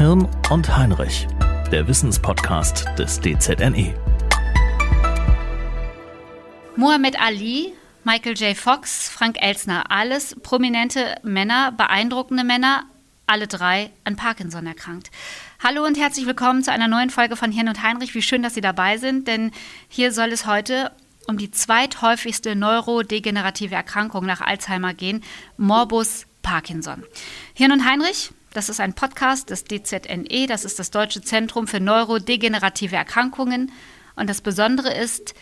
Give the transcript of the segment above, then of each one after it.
Hirn und Heinrich, der Wissenspodcast des DZNE. Muhammad Ali, Michael J. Fox, Frank Elsner, alles prominente Männer, beeindruckende Männer, alle drei an Parkinson erkrankt. Hallo und herzlich willkommen zu einer neuen Folge von Hirn und Heinrich. Wie schön, dass Sie dabei sind, denn hier soll es heute um die zweithäufigste neurodegenerative Erkrankung nach Alzheimer gehen, Morbus Parkinson. Hirn und Heinrich, das ist ein Podcast des DZNE, das ist das Deutsche Zentrum für neurodegenerative Erkrankungen. Und das Besondere ist,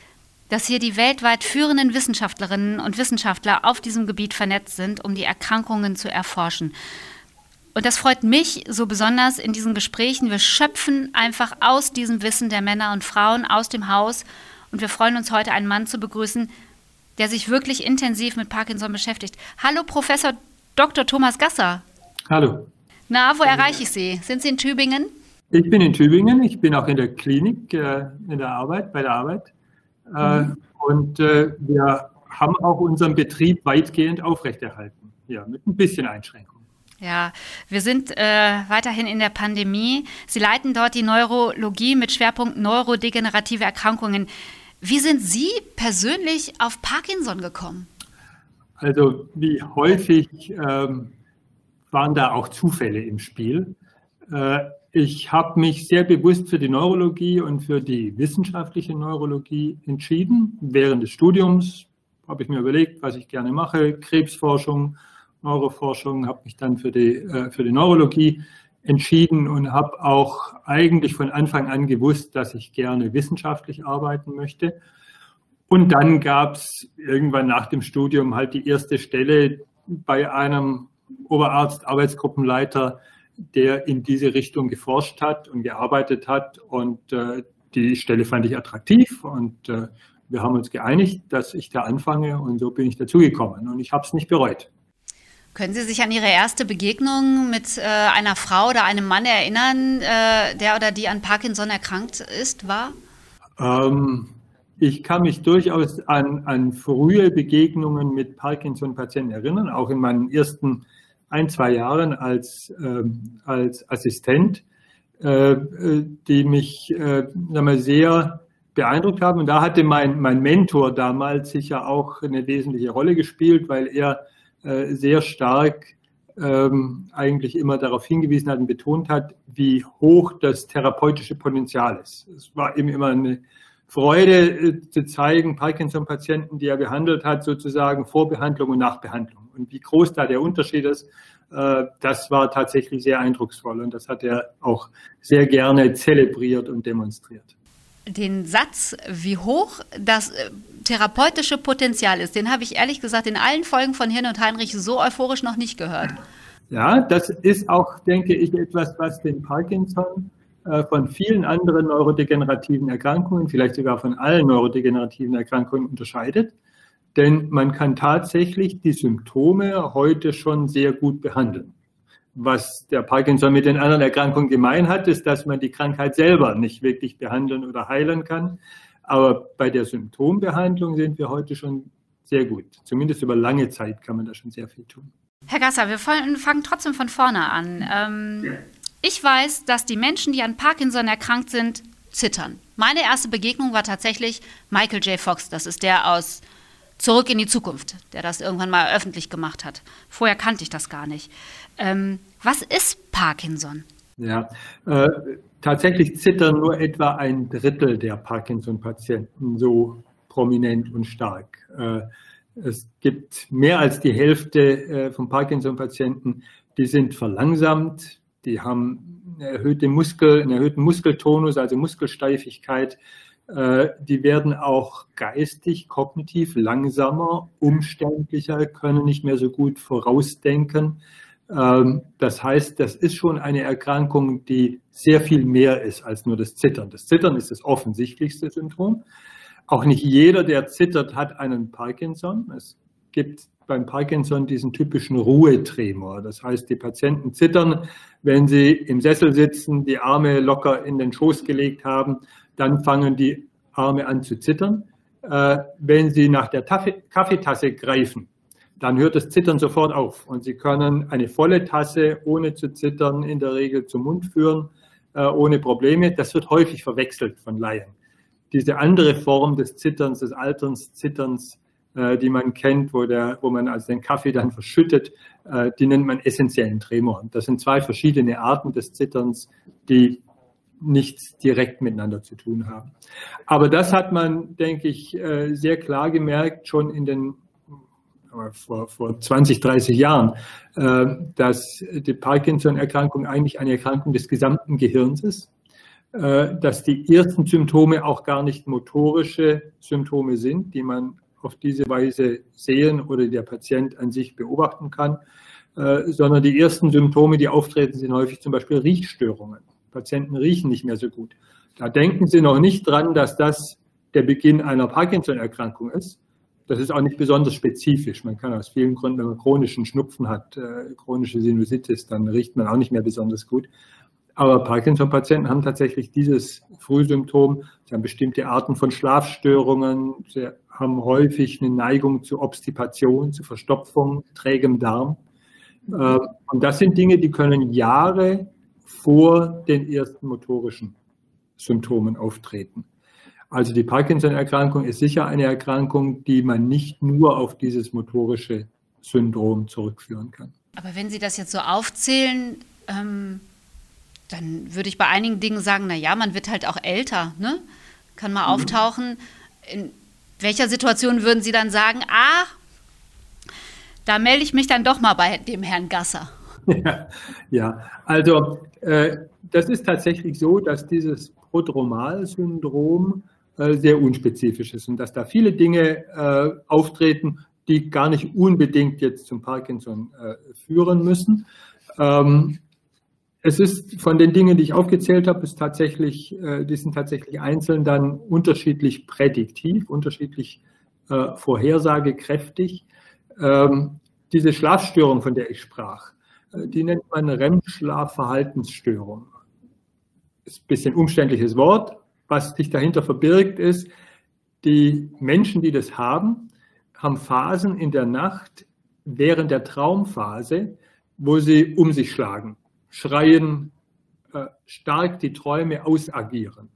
dass hier die weltweit führenden Wissenschaftlerinnen und Wissenschaftler auf diesem Gebiet vernetzt sind, um die Erkrankungen zu erforschen. Und das freut mich so besonders in diesen Gesprächen. Wir schöpfen einfach aus diesem Wissen der Männer und Frauen aus dem Haus. Und wir freuen uns heute, einen Mann zu begrüßen, der sich wirklich intensiv mit Parkinson beschäftigt. Hallo, Professor Dr. Thomas Gasser. Hallo. Na, wo erreiche ich Sie? Sind Sie in Tübingen? Ich bin in Tübingen. Ich bin auch in der Klinik, äh, in der Arbeit, bei der Arbeit. Äh, mhm. Und äh, wir haben auch unseren Betrieb weitgehend aufrechterhalten. Ja, mit ein bisschen Einschränkung. Ja, wir sind äh, weiterhin in der Pandemie. Sie leiten dort die Neurologie mit Schwerpunkt neurodegenerative Erkrankungen. Wie sind Sie persönlich auf Parkinson gekommen? Also wie häufig ähm, waren da auch Zufälle im Spiel. Äh, ich habe mich sehr bewusst für die Neurologie und für die wissenschaftliche Neurologie entschieden. Während des Studiums habe ich mir überlegt, was ich gerne mache. Krebsforschung, Neuroforschung, habe mich dann für die, äh, für die Neurologie entschieden und habe auch eigentlich von Anfang an gewusst, dass ich gerne wissenschaftlich arbeiten möchte. Und dann gab es irgendwann nach dem Studium halt die erste Stelle bei einem Oberarzt, Arbeitsgruppenleiter, der in diese Richtung geforscht hat und gearbeitet hat. Und äh, die Stelle fand ich attraktiv und äh, wir haben uns geeinigt, dass ich da anfange und so bin ich dazugekommen und ich habe es nicht bereut. Können Sie sich an Ihre erste Begegnung mit äh, einer Frau oder einem Mann erinnern, äh, der oder die an Parkinson erkrankt ist, war? Ähm, ich kann mich durchaus an, an frühe Begegnungen mit Parkinson-Patienten erinnern, auch in meinen ersten ein, zwei Jahren als, ähm, als Assistent, äh, die mich äh, mal, sehr beeindruckt haben. Und da hatte mein, mein Mentor damals sicher auch eine wesentliche Rolle gespielt, weil er äh, sehr stark ähm, eigentlich immer darauf hingewiesen hat und betont hat, wie hoch das therapeutische Potenzial ist. Es war ihm immer eine Freude äh, zu zeigen, Parkinson-Patienten, die er behandelt hat, sozusagen Vorbehandlung und Nachbehandlung. Und wie groß da der Unterschied ist, äh, das war tatsächlich sehr eindrucksvoll und das hat er auch sehr gerne zelebriert und demonstriert. Den Satz, wie hoch das äh, therapeutische Potenzial ist, den habe ich ehrlich gesagt in allen Folgen von Hirn und Heinrich so euphorisch noch nicht gehört. Ja, das ist auch, denke ich, etwas, was den Parkinson äh, von vielen anderen neurodegenerativen Erkrankungen, vielleicht sogar von allen neurodegenerativen Erkrankungen unterscheidet. Denn man kann tatsächlich die Symptome heute schon sehr gut behandeln. Was der Parkinson mit den anderen Erkrankungen gemein hat, ist, dass man die Krankheit selber nicht wirklich behandeln oder heilen kann. Aber bei der Symptombehandlung sind wir heute schon sehr gut. Zumindest über lange Zeit kann man da schon sehr viel tun. Herr Gasser, wir fangen trotzdem von vorne an. Ähm, ich weiß, dass die Menschen, die an Parkinson erkrankt sind, zittern. Meine erste Begegnung war tatsächlich Michael J. Fox. Das ist der aus Zurück in die Zukunft, der das irgendwann mal öffentlich gemacht hat. Vorher kannte ich das gar nicht. Ähm, was ist Parkinson? Ja, äh, tatsächlich zittern nur etwa ein Drittel der Parkinson-Patienten so prominent und stark. Äh, es gibt mehr als die Hälfte äh, von Parkinson-Patienten, die sind verlangsamt, die haben eine erhöhte Muskel, einen erhöhten Muskeltonus, also Muskelsteifigkeit. Äh, die werden auch geistig, kognitiv langsamer, umständlicher, können nicht mehr so gut vorausdenken. Ähm, das heißt, das ist schon eine Erkrankung, die sehr viel mehr ist als nur das Zittern. Das Zittern ist das offensichtlichste Symptom. Auch nicht jeder, der zittert, hat einen Parkinson. Es gibt beim Parkinson diesen typischen Ruhetremor. Das heißt, die Patienten zittern, wenn sie im Sessel sitzen, die Arme locker in den Schoß gelegt haben, dann fangen die Arme an zu zittern. Äh, wenn sie nach der Kaffeetasse greifen, dann hört das Zittern sofort auf. Und Sie können eine volle Tasse ohne zu zittern in der Regel zum Mund führen, äh, ohne Probleme. Das wird häufig verwechselt von Laien. Diese andere Form des Zitterns, des Alterns, Zitterns, äh, die man kennt, wo, der, wo man also den Kaffee dann verschüttet, äh, die nennt man essentiellen Tremor. Das sind zwei verschiedene Arten des Zitterns, die nichts direkt miteinander zu tun haben. Aber das hat man, denke ich, äh, sehr klar gemerkt, schon in den vor, vor 20, 30 Jahren, äh, dass die Parkinson-Erkrankung eigentlich eine Erkrankung des gesamten Gehirns ist, äh, dass die ersten Symptome auch gar nicht motorische Symptome sind, die man auf diese Weise sehen oder der Patient an sich beobachten kann, sondern die ersten Symptome, die auftreten, sind häufig zum Beispiel Riechstörungen. Patienten riechen nicht mehr so gut. Da denken Sie noch nicht dran, dass das der Beginn einer Parkinson-Erkrankung ist, das ist auch nicht besonders spezifisch. Man kann aus vielen Gründen, wenn man chronischen Schnupfen hat, äh, chronische Sinusitis, dann riecht man auch nicht mehr besonders gut. Aber Parkinson-Patienten haben tatsächlich dieses Frühsymptom. Sie haben bestimmte Arten von Schlafstörungen. Sie haben häufig eine Neigung zu Obstipation, zu Verstopfung, trägem Darm. Äh, und das sind Dinge, die können Jahre vor den ersten motorischen Symptomen auftreten. Also die Parkinson-Erkrankung ist sicher eine Erkrankung, die man nicht nur auf dieses motorische Syndrom zurückführen kann. Aber wenn Sie das jetzt so aufzählen, ähm, dann würde ich bei einigen Dingen sagen, na ja, man wird halt auch älter, ne? Kann mal mhm. auftauchen. In welcher Situation würden Sie dann sagen, ah, da melde ich mich dann doch mal bei dem Herrn Gasser? Ja, also äh, das ist tatsächlich so, dass dieses Prodromal-Syndrom äh, sehr unspezifisch ist und dass da viele Dinge äh, auftreten, die gar nicht unbedingt jetzt zum Parkinson äh, führen müssen. Ähm, es ist von den Dingen, die ich aufgezählt habe, ist tatsächlich, die sind tatsächlich einzeln dann unterschiedlich prädiktiv, unterschiedlich vorhersagekräftig. Ähm, diese Schlafstörung, von der ich sprach, die nennt man REM-Schlafverhaltensstörung. Ist ein bisschen umständliches Wort, was sich dahinter verbirgt, ist, die Menschen, die das haben, haben Phasen in der Nacht während der Traumphase, wo sie um sich schlagen, schreien, äh, stark die Träume ausagieren.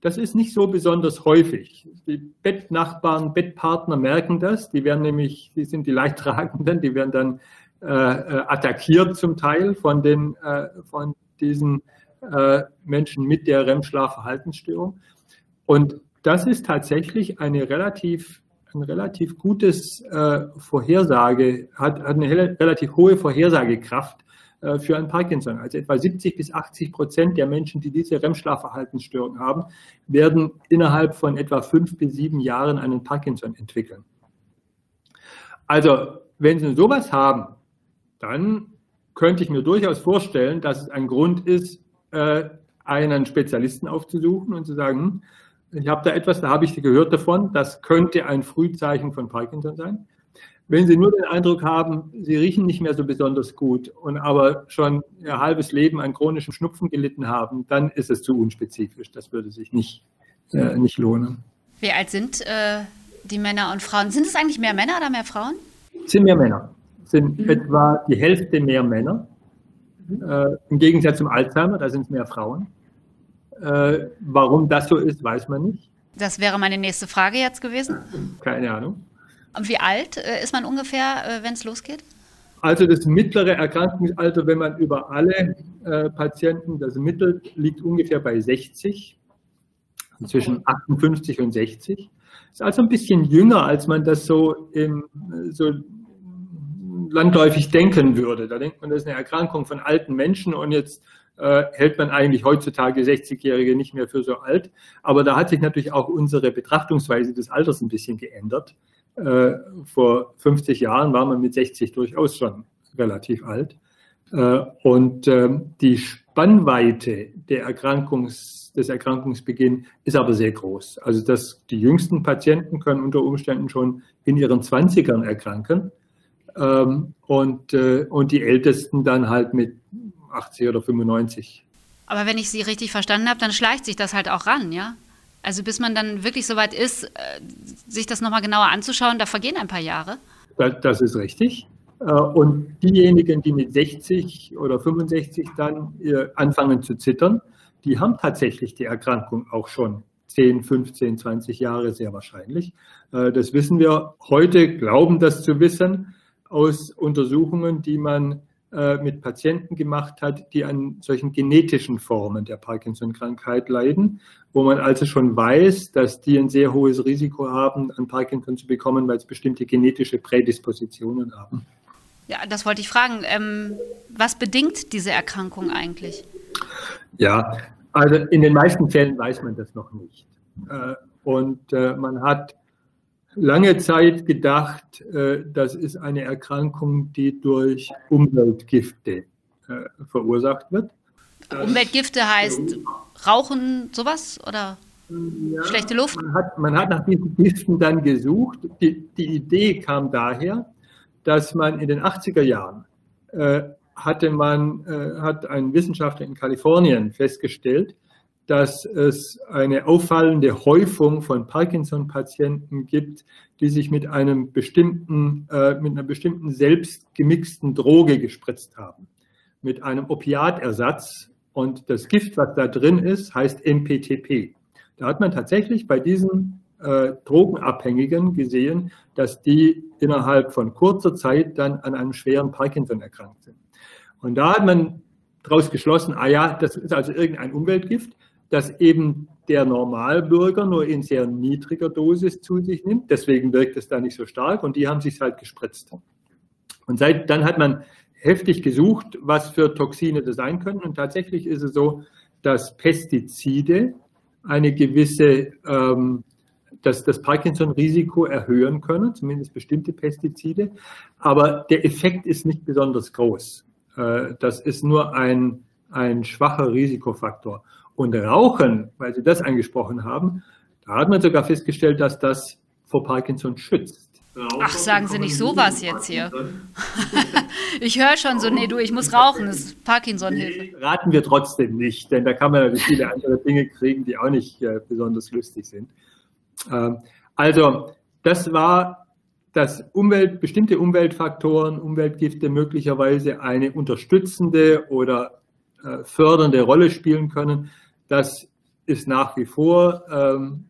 Das ist nicht so besonders häufig. Die Bettnachbarn, Bettpartner merken das. Die werden nämlich, die sind die Leidtragenden, die werden dann äh, äh attackiert zum Teil von, den, äh, von diesen äh, Menschen mit der REM-Schlafverhaltensstörung. Und das ist tatsächlich eine relativ, ein relativ gutes äh, Vorhersage, hat, hat eine relativ hohe Vorhersagekraft äh, für ein Parkinson. Also etwa 70 bis 80 Prozent der Menschen, die diese REM-Schlafverhaltensstörung haben, werden innerhalb von etwa fünf bis sieben Jahren einen Parkinson entwickeln. Also, wenn Sie sowas haben, dann könnte ich mir durchaus vorstellen, dass es ein Grund ist, äh, einen Spezialisten aufzusuchen und zu sagen, hm, ich habe da etwas, da habe ich gehört davon, das könnte ein Frühzeichen von Parkinson sein. Wenn Sie nur den Eindruck haben, Sie riechen nicht mehr so besonders gut und aber schon Ihr halbes Leben an chronischem Schnupfen gelitten haben, dann ist es zu unspezifisch. Das würde sich nicht, äh, nicht lohnen. Wie alt sind äh, die Männer und Frauen? Sind es eigentlich mehr Männer oder mehr Frauen? Es sind mehr Männer. Sind mhm. etwa die Hälfte mehr Männer. Äh, Im Gegensatz zum Alzheimer, da sind es mehr Frauen. Äh, warum das so ist, weiß man nicht. Das wäre meine nächste Frage jetzt gewesen. Keine Ahnung. Und wie alt äh, ist man ungefähr, äh, wenn es losgeht? Also das mittlere Erkrankungsalter, wenn man über alle äh, Patienten das Mittel liegt ungefähr bei 60, zwischen 58 und 60. Ist also ein bisschen jünger, als man das so im so landläufig denken würde. Da denkt man, das ist eine Erkrankung von alten Menschen und jetzt äh, hält man eigentlich heutzutage 60-Jährige nicht mehr für so alt. Aber da hat sich natürlich auch unsere Betrachtungsweise des Alters ein bisschen geändert. Äh, vor 50 Jahren war man mit 60 durchaus schon relativ alt. Äh, und ähm, die Spannweite der Erkrankungs, des Erkrankungsbeginn ist aber sehr groß. Also dass die jüngsten Patienten können unter Umständen schon in ihren 20ern erkranken ähm, und, äh, und die Ältesten dann halt mit 80 oder 95. Aber wenn ich Sie richtig verstanden habe, dann schleicht sich das halt auch ran, ja? Also bis man dann wirklich so weit ist, äh, sich das nochmal genauer anzuschauen, da vergehen ein paar Jahre. das, das ist richtig. Äh, und diejenigen, die mit 60 oder 65 dann äh, anfangen zu zittern, die haben tatsächlich die Erkrankung auch schon 10, 15, 20 Jahre sehr wahrscheinlich. Das wissen wir heute, glauben das zu wissen aus Untersuchungen, die man mit Patienten gemacht hat, die an solchen genetischen Formen der Parkinson-Krankheit leiden, wo man also schon weiß, dass die ein sehr hohes Risiko haben, an Parkinson zu bekommen, weil es bestimmte genetische Prädispositionen haben. Ja, das wollte ich fragen. Ähm, was bedingt diese Erkrankung eigentlich? Ja, also in den meisten Fällen weiß man das noch nicht. Äh, und äh, man hat lange Zeit gedacht, äh, das ist eine Erkrankung, die durch Umweltgifte äh, verursacht wird. Umweltgifte heißt Rauchen, sowas oder ja, schlechte Luft? Man hat, man hat nach diesen Giften dann gesucht. Die, die Idee kam daher, dass man in den 80er Jahren äh, hatte man, hat ein Wissenschaftler in Kalifornien festgestellt, dass es eine auffallende Häufung von Parkinson-Patienten gibt, die sich mit einem bestimmten, äh, mit einer bestimmten selbst gemixten Droge gespritzt haben, mit einem Opiatersatz. Und das Gift, was da drin ist, heißt MPTP. Da hat man tatsächlich bei diesen äh, Drogenabhängigen gesehen, dass die innerhalb von kurzer Zeit dann an einem schweren Parkinson erkrankt sind. Und da hat man daraus geschlossen, ah ja, das ist also irgendein Umweltgift, das eben der Normalbürger nur in sehr niedriger Dosis zu sich nimmt. Deswegen wirkt es da nicht so stark und die haben sich halt gespritzt. Und seit dann hat man heftig gesucht, was für Toxine das sein können. Und tatsächlich ist es so, dass Pestizide eine gewisse ähm, dass das Parkinson-Risiko erhöhen können, zumindest bestimmte Pestizide. Aber der Effekt ist nicht besonders groß. Äh, das ist nur ein, ein schwacher Risikofaktor. Und Rauchen, weil Sie das angesprochen haben, da hat man sogar festgestellt, dass das vor Parkinson schützt. Ach, sagen Sie nicht sowas jetzt hier. ich höre schon so, nee, du, ich muss rauchen, das ist Parkinson-Hilfe. Raten wir trotzdem nicht, denn da kann man natürlich viele andere Dinge kriegen, die auch nicht äh, besonders lustig sind. Ähm, also das war, dass Umwelt, bestimmte Umweltfaktoren, Umweltgifte möglicherweise eine unterstützende oder äh, fördernde Rolle spielen können. Das ist nach wie vor ähm,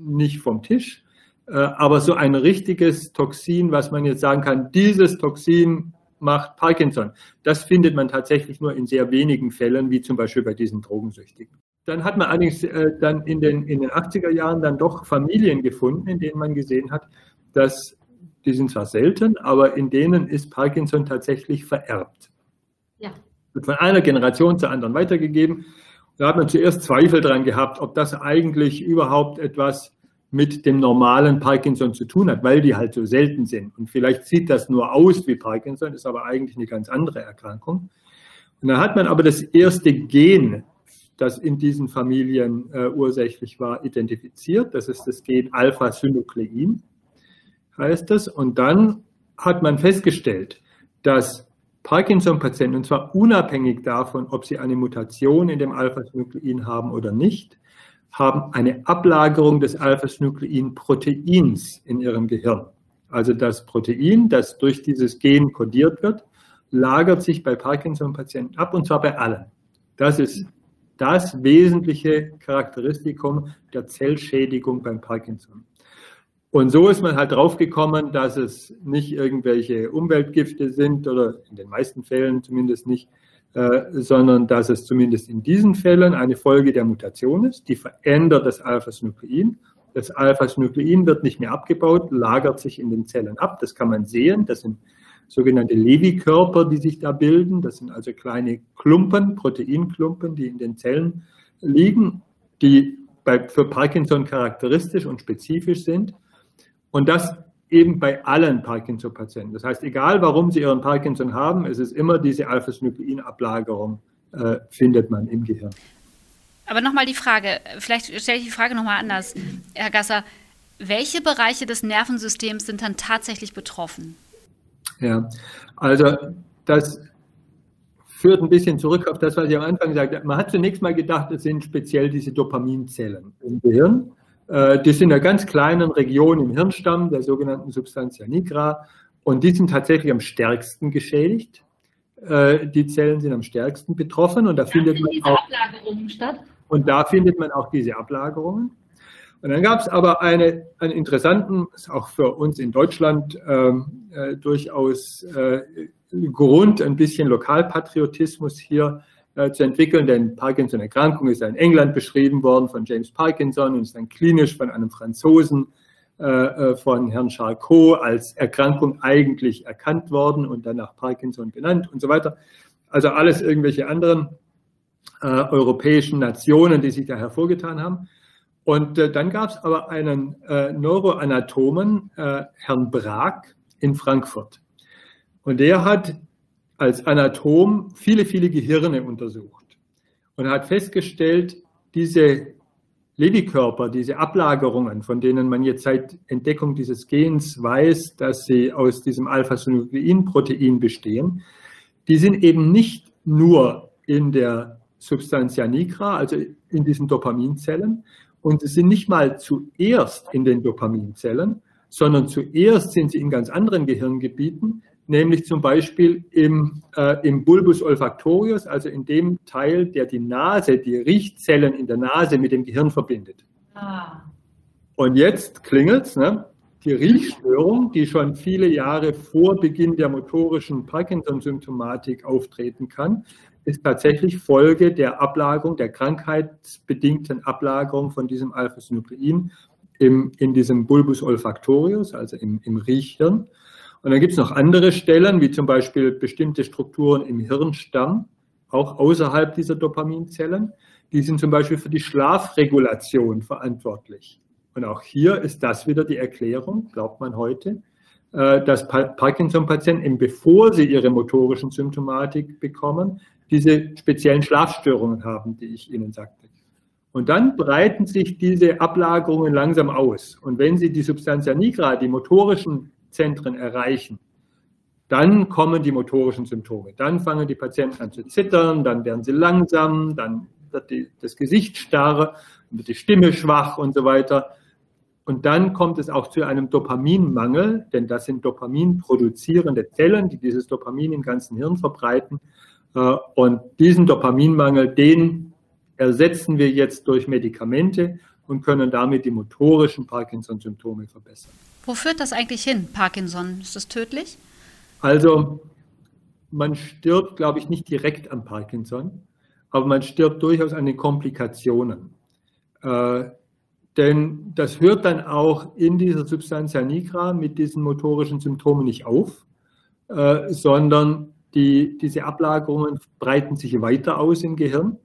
nicht vom Tisch. Äh, aber so ein richtiges Toxin, was man jetzt sagen kann, dieses Toxin macht Parkinson, das findet man tatsächlich nur in sehr wenigen Fällen, wie zum Beispiel bei diesen Drogensüchtigen. Dann hat man allerdings äh, dann in den, in den 80er Jahren dann doch Familien gefunden, in denen man gesehen hat, dass die sind zwar selten, aber in denen ist Parkinson tatsächlich vererbt. Ja. Wird von einer Generation zur anderen weitergegeben. Da hat man zuerst Zweifel dran gehabt, ob das eigentlich überhaupt etwas mit dem normalen Parkinson zu tun hat, weil die halt so selten sind. Und vielleicht sieht das nur aus wie Parkinson, ist aber eigentlich eine ganz andere Erkrankung. Und dann hat man aber das erste Gen das in diesen Familien äh, ursächlich war, identifiziert. Das ist das Gen Alpha-Synuklein, heißt das. Und dann hat man festgestellt, dass Parkinson-Patienten, und zwar unabhängig davon, ob sie eine Mutation in dem Alpha-Synuklein haben oder nicht, haben eine Ablagerung des Alpha-Synuklein-Proteins in ihrem Gehirn. Also das Protein, das durch dieses Gen kodiert wird, lagert sich bei Parkinson-Patienten ab, und zwar bei allen. Das ist das wesentliche Charakteristikum der Zellschädigung beim Parkinson. Und so ist man halt draufgekommen, dass es nicht irgendwelche Umweltgifte sind oder in den meisten Fällen zumindest nicht, äh, sondern dass es zumindest in diesen Fällen eine Folge der Mutation ist, die verändert das Alpha-Synuklein. Das Alpha-Synuklein wird nicht mehr abgebaut, lagert sich in den Zellen ab. Das kann man sehen. Das sind sogenannte Levi-Körper, die sich da bilden. Das sind also kleine Klumpen, Proteinklumpen, die in den Zellen liegen, die bei, für Parkinson charakteristisch und spezifisch sind. Und das eben bei allen Parkinson-Patienten. Das heißt, egal warum sie ihren Parkinson haben, es ist immer diese Alpha-Synukleinablagerung, äh, findet man im Gehirn. Aber nochmal die Frage, vielleicht stelle ich die Frage nochmal anders, Herr Gasser. Welche Bereiche des Nervensystems sind dann tatsächlich betroffen? Ja, also das führt ein bisschen zurück auf das, was ich am Anfang sagte. Man hat zunächst mal gedacht, es sind speziell diese Dopaminzellen im Gehirn. Äh, die sind in einer ganz kleinen Region im Hirnstamm, der sogenannten Substantia nigra. Und die sind tatsächlich am stärksten geschädigt. Äh, die Zellen sind am stärksten betroffen und da, da findet man auch Ablagerungen statt. Und da findet man auch diese Ablagerungen. Und dann gab es aber eine, einen interessanten, auch für uns in Deutschland ähm, äh, durchaus äh, Grund, ein bisschen Lokalpatriotismus hier zu entwickeln, denn Parkinson-Erkrankung ist in England beschrieben worden von James Parkinson und ist dann klinisch von einem Franzosen äh, äh, von Herrn Charcot als Erkrankung eigentlich erkannt worden und dann nach Parkinson genannt und so weiter. Also alles irgendwelche anderen äh, europäischen Nationen, die sich da hervorgetan haben. Und äh, dann gab es aber einen äh, Neuroanatomen, äh, Herrn Brag in Frankfurt. Und der hat als Anatom viele, viele Gehirne untersucht und hat festgestellt, diese Lebikörper, diese Ablagerungen, von denen man jetzt seit Entdeckung dieses Gens weiß, dass sie aus diesem Alpha-Synuclein-Protein bestehen, die sind eben nicht nur in der Substantia nigra, also in diesen Dopaminzellen, und sie sind nicht mal zuerst in den Dopaminzellen, sondern zuerst sind sie in ganz anderen Gehirngebieten, nämlich zum Beispiel im, äh, im Bulbus olfactorius, also in dem Teil, der die Nase, die Riechzellen in der Nase mit dem Gehirn verbindet. Ah. Und jetzt klingelt's, ne? Die Riechstörung, die schon viele Jahre vor Beginn der motorischen Parkinson-Symptomatik auftreten kann, ist tatsächlich Folge der Ablagerung, der krankheitsbedingten Ablagerung von diesem Alpha-Synuklein in diesem Bulbus olfactorius, also im, im Riechhirn. Und dann gibt es noch andere Stellen, wie zum Beispiel bestimmte Strukturen im Hirnstamm, auch außerhalb dieser Dopaminzellen. Die sind zum Beispiel für die Schlafregulation verantwortlich. Und auch hier ist das wieder die Erklärung, glaubt man heute, äh, dass Parkinson-Patienten, bevor sie ihre motorischen Symptomatik bekommen, diese speziellen Schlafstörungen haben, die ich Ihnen sagte. Und dann breiten sich diese Ablagerungen langsam aus. Und wenn sie die Substantia nigra, die motorischen Zentren erreichen, dann kommen die motorischen Symptome. Dann fangen die Patienten an zu zittern, dann werden sie langsam, dann wird die, das Gesicht starr, dann wird die Stimme schwach und so weiter. Und dann kommt es auch zu einem Dopaminmangel, denn das sind dopaminproduzierende Zellen, die dieses Dopamin im ganzen Hirn verbreiten. Äh, und diesen Dopaminmangel, den ersetzen wir jetzt durch Medikamente und können damit die motorischen Parkinson-Symptome verbessern. Wo führt das eigentlich hin, Parkinson? Ist das tödlich? Also, man stirbt, glaube ich, nicht direkt an Parkinson, aber man stirbt durchaus an den Komplikationen. Äh, denn das hört dann auch in dieser Substantia nigra mit diesen motorischen Symptomen nicht auf, äh, sondern die, diese Ablagerungen breiten sich weiter aus im Gehirn,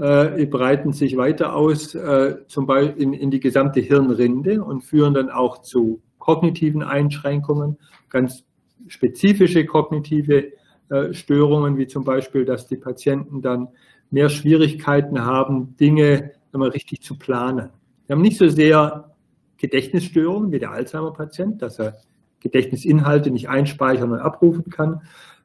äh, breiten sich weiter aus, äh, zum Beispiel in, in die gesamte Hirnrinde und führen dann auch zu kognitiven Einschränkungen, ganz spezifische kognitive äh, Störungen, wie zum Beispiel, dass die Patienten dann mehr Schwierigkeiten haben, Dinge immer richtig zu planen. Wir haben nicht so sehr Gedächtnisstörungen wie der Alzheimer-Patient, dass er Gedächtnisinhalte nicht einspeichern und abrufen kann,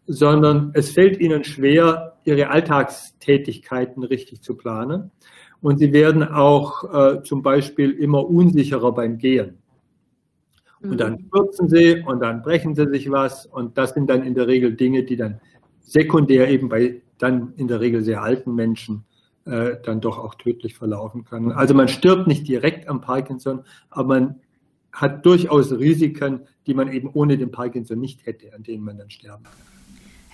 sondern es fällt ihnen schwer, ihre Alltagstätigkeiten richtig zu planen. Und sie werden auch äh, zum Beispiel immer unsicherer beim Gehen. Und dann mhm. stürzen sie und dann brechen sie sich was. Und das sind dann in der Regel Dinge, die dann sekundär eben bei dann in der Regel sehr alten Menschen äh, dann doch auch tödlich verlaufen können. Also man stirbt nicht direkt am Parkinson, aber man hat durchaus Risiken, die man eben ohne den Parkinson nicht hätte, an denen man dann sterben kann.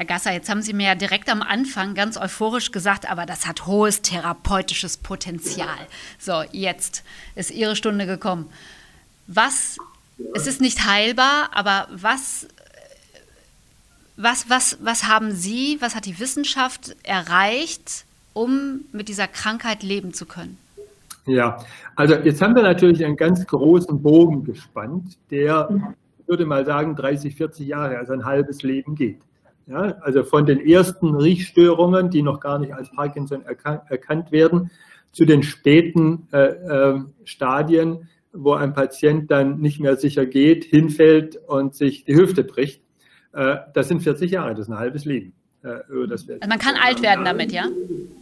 Herr Gasser, jetzt haben Sie mir ja direkt am Anfang ganz euphorisch gesagt, aber das hat hohes therapeutisches Potenzial. So, jetzt ist Ihre Stunde gekommen. Was, es ist nicht heilbar, aber was, was, was, was haben Sie, was hat die Wissenschaft erreicht, um mit dieser Krankheit leben zu können? Ja, also jetzt haben wir natürlich einen ganz großen Bogen gespannt, der, ich würde mal sagen, 30, 40 Jahre, also ein halbes Leben geht. Ja, also von den ersten Riechstörungen, die noch gar nicht als Parkinson erkan erkannt werden, zu den späten äh, äh, Stadien, wo ein Patient dann nicht mehr sicher geht, hinfällt und sich die Hüfte bricht. Äh, das sind 40 Jahre, das ist ein halbes Leben. Also man kann alt werden damit, ja?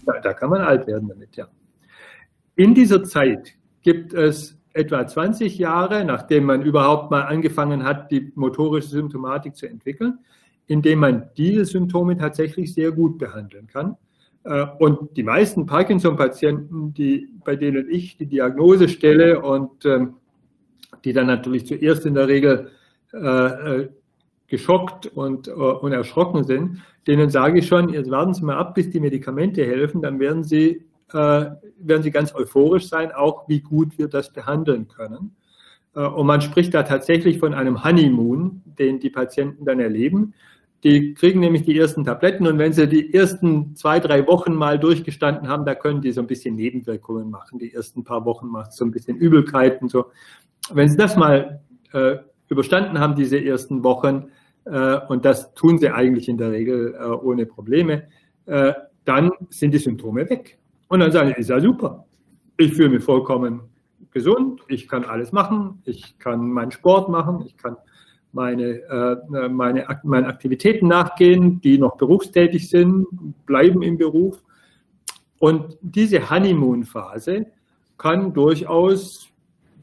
Da, da kann man alt werden damit, ja. In dieser Zeit gibt es etwa 20 Jahre, nachdem man überhaupt mal angefangen hat, die motorische Symptomatik zu entwickeln, indem man diese Symptome tatsächlich sehr gut behandeln kann. Äh, und die meisten Parkinson-Patienten, bei denen ich die Diagnose stelle und ähm, die dann natürlich zuerst in der Regel äh, äh, geschockt und, und erschrocken sind, denen sage ich schon, jetzt warten Sie mal ab, bis die Medikamente helfen, dann werden Sie, werden Sie ganz euphorisch sein, auch wie gut wir das behandeln können. Und man spricht da tatsächlich von einem Honeymoon, den die Patienten dann erleben. Die kriegen nämlich die ersten Tabletten und wenn sie die ersten zwei, drei Wochen mal durchgestanden haben, da können die so ein bisschen Nebenwirkungen machen. Die ersten paar Wochen macht es so ein bisschen Übelkeit und so. Wenn sie das mal äh, überstanden haben, diese ersten Wochen, äh, und das tun sie eigentlich in der Regel äh, ohne Probleme, äh, dann sind die Symptome weg. Und dann sagen sie, ist ja super. Ich fühle mich vollkommen gesund, ich kann alles machen, ich kann meinen Sport machen, ich kann meine, äh, meine, meine Aktivitäten nachgehen, die noch berufstätig sind, bleiben im Beruf. Und diese Honeymoon-Phase kann durchaus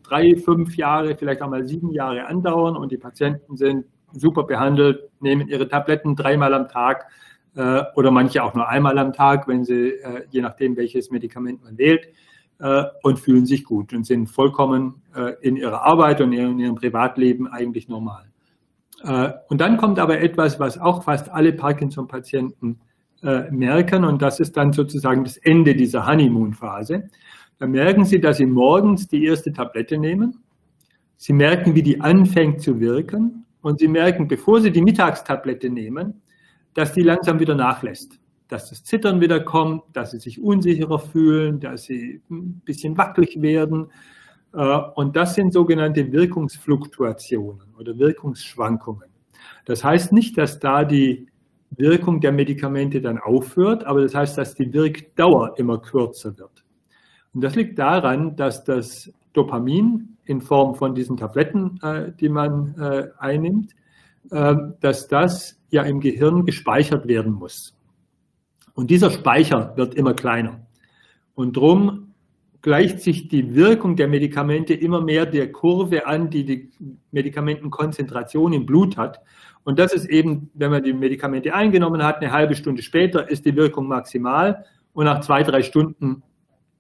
drei, fünf Jahre, vielleicht auch mal sieben Jahre andauern und die Patienten sind super behandelt, nehmen ihre Tabletten dreimal am Tag äh, oder manche auch nur einmal am Tag, wenn sie, äh, je nachdem, welches Medikament man wählt, äh, und fühlen sich gut und sind vollkommen äh, in ihrer Arbeit und in ihrem Privatleben eigentlich normal. Äh, und dann kommt aber etwas, was auch fast alle Parkinson-Patienten äh, merken, und das ist dann sozusagen das Ende dieser Honeymoon-Phase. Da merken Sie, dass Sie morgens die erste Tablette nehmen. Sie merken, wie die anfängt zu wirken. Und Sie merken, bevor Sie die Mittagstablette nehmen, dass die langsam wieder nachlässt. Dass das Zittern wieder kommt, dass Sie sich unsicherer fühlen, dass Sie ein bisschen wackelig werden, und das sind sogenannte Wirkungsfluktuationen oder Wirkungsschwankungen. Das heißt nicht, dass da die Wirkung der Medikamente dann aufhört, aber das heißt, dass die Wirkdauer immer kürzer wird. Und das liegt daran, dass das Dopamin in Form von diesen Tabletten, äh, die man äh, einnimmt, dass das ja im Gehirn gespeichert werden muss. Und dieser Speicher wird immer kleiner. Und drum gleicht sich die Wirkung der Medikamente immer mehr der Kurve an, die die Medikamentenkonzentration im Blut hat. Und das ist eben, wenn man die Medikamente eingenommen hat, eine halbe Stunde später ist die Wirkung maximal und nach zwei, drei Stunden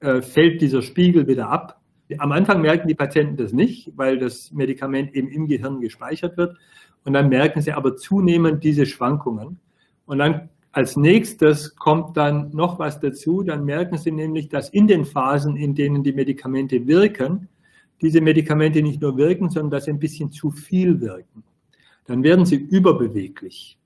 äh, fällt dieser Spiegel wieder ab. Am Anfang merken die Patienten das nicht, weil das Medikament eben im Gehirn gespeichert wird. Und dann merken sie aber zunehmend diese Schwankungen. Und dann als nächstes kommt dann noch was dazu, dann merken Sie nämlich, dass in den Phasen, in denen die Medikamente wirken, diese Medikamente nicht nur wirken, sondern dass sie ein bisschen zu viel wirken. Dann werden sie überbeweglich.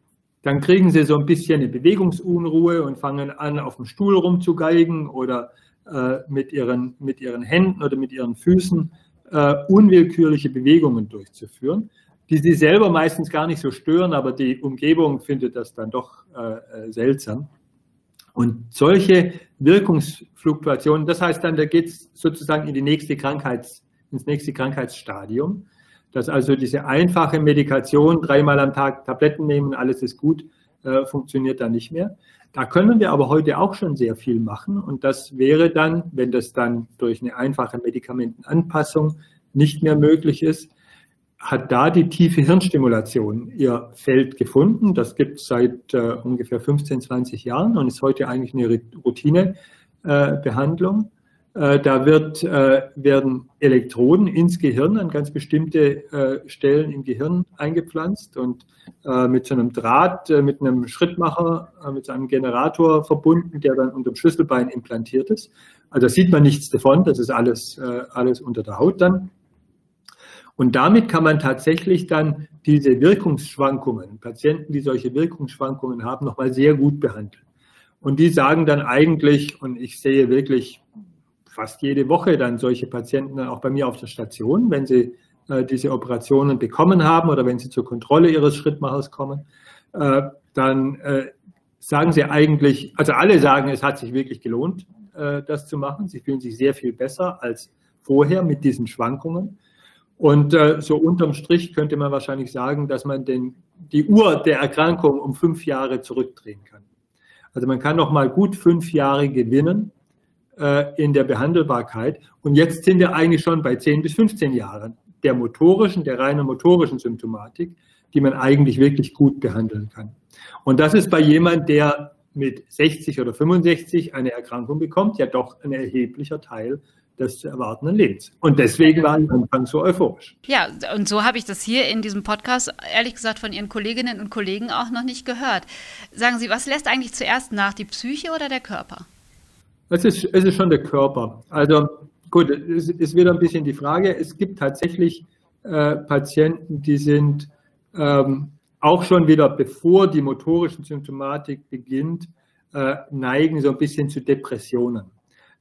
Dann kriegen sie so ein bisschen eine Bewegungsunruhe und fangen an, auf dem Stuhl rumzugeigen oder äh, mit, ihren, mit ihren Händen oder mit ihren Füßen äh, unwillkürliche Bewegungen durchzuführen die sie selber meistens gar nicht so stören, aber die Umgebung findet das dann doch äh, äh seltsam. Und solche Wirkungsfluktuationen, das heißt dann, da geht es sozusagen in die nächste Krankheits, ins nächste Krankheitsstadium, dass also diese einfache Medikation, dreimal am Tag Tabletten nehmen, alles ist gut, äh, funktioniert dann nicht mehr. Da können wir aber heute auch schon sehr viel machen und das wäre dann, wenn das dann durch eine einfache Medikamentenanpassung nicht mehr möglich ist, hat da die tiefe Hirnstimulation ihr Feld gefunden. Das gibt es seit äh, ungefähr 15, 20 Jahren und ist heute eigentlich eine Routinebehandlung. Äh, äh, da wird, äh, werden Elektroden ins Gehirn an ganz bestimmte äh, Stellen im Gehirn eingepflanzt und mit so einem Draht, mit einem Schrittmacher, mit so einem Generator verbunden, der dann unter dem Schlüsselbein implantiert ist. Also sieht man nichts davon, das ist alles, alles unter der Haut dann. Und damit kann man tatsächlich dann diese Wirkungsschwankungen, Patienten, die solche Wirkungsschwankungen haben, nochmal sehr gut behandeln. Und die sagen dann eigentlich, und ich sehe wirklich fast jede Woche dann solche Patienten dann auch bei mir auf der Station, wenn sie äh, diese Operationen bekommen haben oder wenn sie zur Kontrolle ihres Schrittmachers kommen, äh, dann äh, sagen sie eigentlich, also alle sagen, es hat sich wirklich gelohnt, äh, das zu machen. Sie fühlen sich sehr viel besser als vorher mit diesen Schwankungen. Und äh, so unterm Strich könnte man wahrscheinlich sagen, dass man den, die Uhr der Erkrankung um fünf Jahre zurückdrehen kann. Also man kann noch mal gut fünf Jahre gewinnen äh, in der Behandelbarkeit. Und jetzt sind wir eigentlich schon bei 10 bis 15 Jahren der motorischen, der reinen motorischen Symptomatik, die man eigentlich wirklich gut behandeln kann. Und das ist bei jemand, der mit 60 oder 65 eine Erkrankung bekommt, ja doch ein erheblicher Teil des zu erwartenden Lebens. Und deswegen war ich anfangs so euphorisch. Ja, und so habe ich das hier in diesem Podcast, ehrlich gesagt, von Ihren Kolleginnen und Kollegen auch noch nicht gehört. Sagen Sie, was lässt eigentlich zuerst nach, die Psyche oder der Körper? Es ist, es ist schon der Körper. Also gut, es ist wieder ein bisschen die Frage. Es gibt tatsächlich äh, Patienten, die sind ähm, auch schon wieder, bevor die motorische Symptomatik beginnt, äh, neigen so ein bisschen zu Depressionen.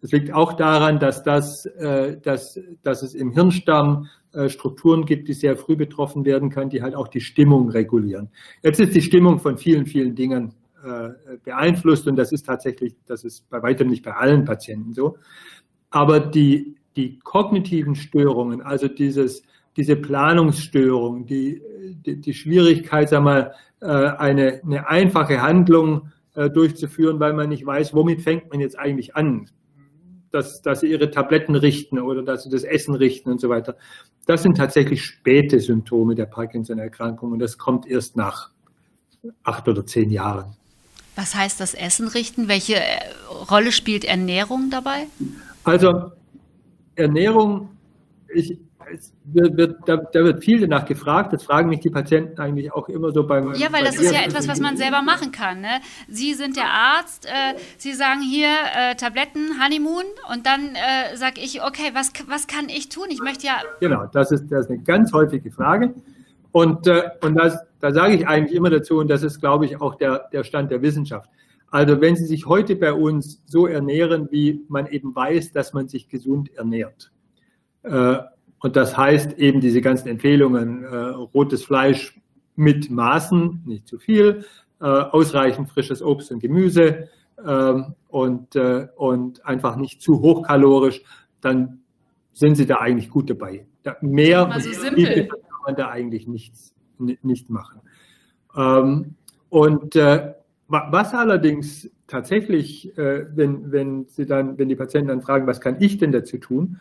Das liegt auch daran, dass, das, äh, dass, dass es im Hirnstamm äh, Strukturen gibt, die sehr früh betroffen werden können, die halt auch die Stimmung regulieren. Jetzt ist die Stimmung von vielen, vielen Dingen äh, beeinflusst und das ist tatsächlich, das ist bei weitem nicht bei allen Patienten so. Aber die, die kognitiven Störungen, also dieses, diese Planungsstörung, die, die, die Schwierigkeit, sag mal, eine, eine einfache Handlung durchzuführen, weil man nicht weiß, womit fängt man jetzt eigentlich an dass, dass sie ihre Tabletten richten oder dass sie das Essen richten und so weiter. Das sind tatsächlich späte Symptome der Parkinson-Erkrankung und das kommt erst nach acht oder zehn Jahren. Was heißt das Essen richten? Welche äh, Rolle spielt Ernährung dabei? Also Ernährung, ich, wird, da, da, wird viel danach gefragt. Das fragen mich die Patienten eigentlich auch immer so beim. Ja, weil das ist ja etwas, was man selber machen kann. Ne? Sie sind der Arzt, äh, Sie sagen hier äh, Tabletten, Honeymoon und dann äh, sage ich, okay, was, was kann ich tun? Ich möchte ja. Genau, das ist, das ist eine ganz häufige Frage. Und, äh, und das, da sage ich eigentlich immer dazu, und das ist, glaube ich, auch der, der Stand der Wissenschaft. Also wenn Sie sich heute bei uns so ernähren, wie man eben weiß, dass man sich gesund ernährt, äh, und das heißt eben diese ganzen Empfehlungen, äh, rotes Fleisch mit Maßen, nicht zu viel, äh, ausreichend frisches Obst und Gemüse äh, und, äh, und einfach nicht zu hochkalorisch, dann sind Sie da eigentlich gut dabei. Da, mehr so simpel. kann man da eigentlich nichts, nicht machen. Ähm, und äh, was allerdings tatsächlich, äh, wenn, wenn, Sie dann, wenn die Patienten dann fragen, was kann ich denn dazu tun,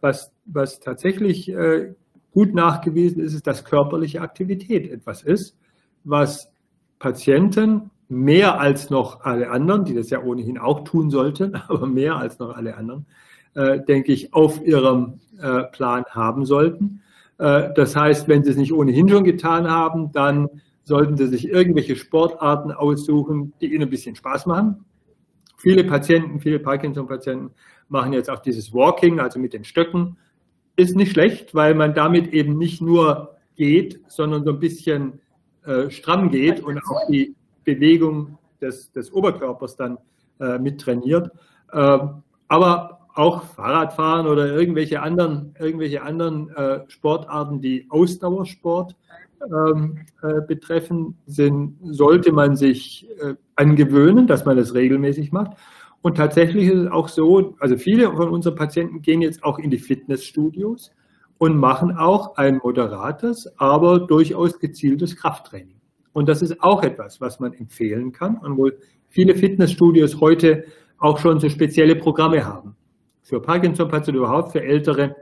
was, was tatsächlich äh, gut nachgewiesen ist, ist, dass körperliche Aktivität etwas ist, was Patienten mehr als noch alle anderen, die das ja ohnehin auch tun sollten, aber mehr als noch alle anderen, äh, denke ich, auf ihrem äh, Plan haben sollten. Äh, das heißt, wenn sie es nicht ohnehin schon getan haben, dann sollten sie sich irgendwelche Sportarten aussuchen, die ihnen ein bisschen Spaß machen. Viele Patienten, viele Parkinson-Patienten machen jetzt auch dieses Walking, also mit den Stöcken. Ist nicht schlecht, weil man damit eben nicht nur geht, sondern so ein bisschen äh, stramm geht und auch die Bewegung des, des Oberkörpers dann äh, mit trainiert. Äh, aber auch Fahrradfahren oder irgendwelche anderen, irgendwelche anderen äh, Sportarten, die Ausdauersport ähm, äh, betreffen, sind, sollte man sich äh, angewöhnen, dass man das regelmäßig macht. Und tatsächlich ist es auch so, also viele von unseren Patienten gehen jetzt auch in die Fitnessstudios und machen auch ein moderates, aber durchaus gezieltes Krafttraining. Und das ist auch etwas, was man empfehlen kann und wo viele Fitnessstudios heute auch schon so spezielle Programme haben. Für Parkinson-Patienten überhaupt, für ältere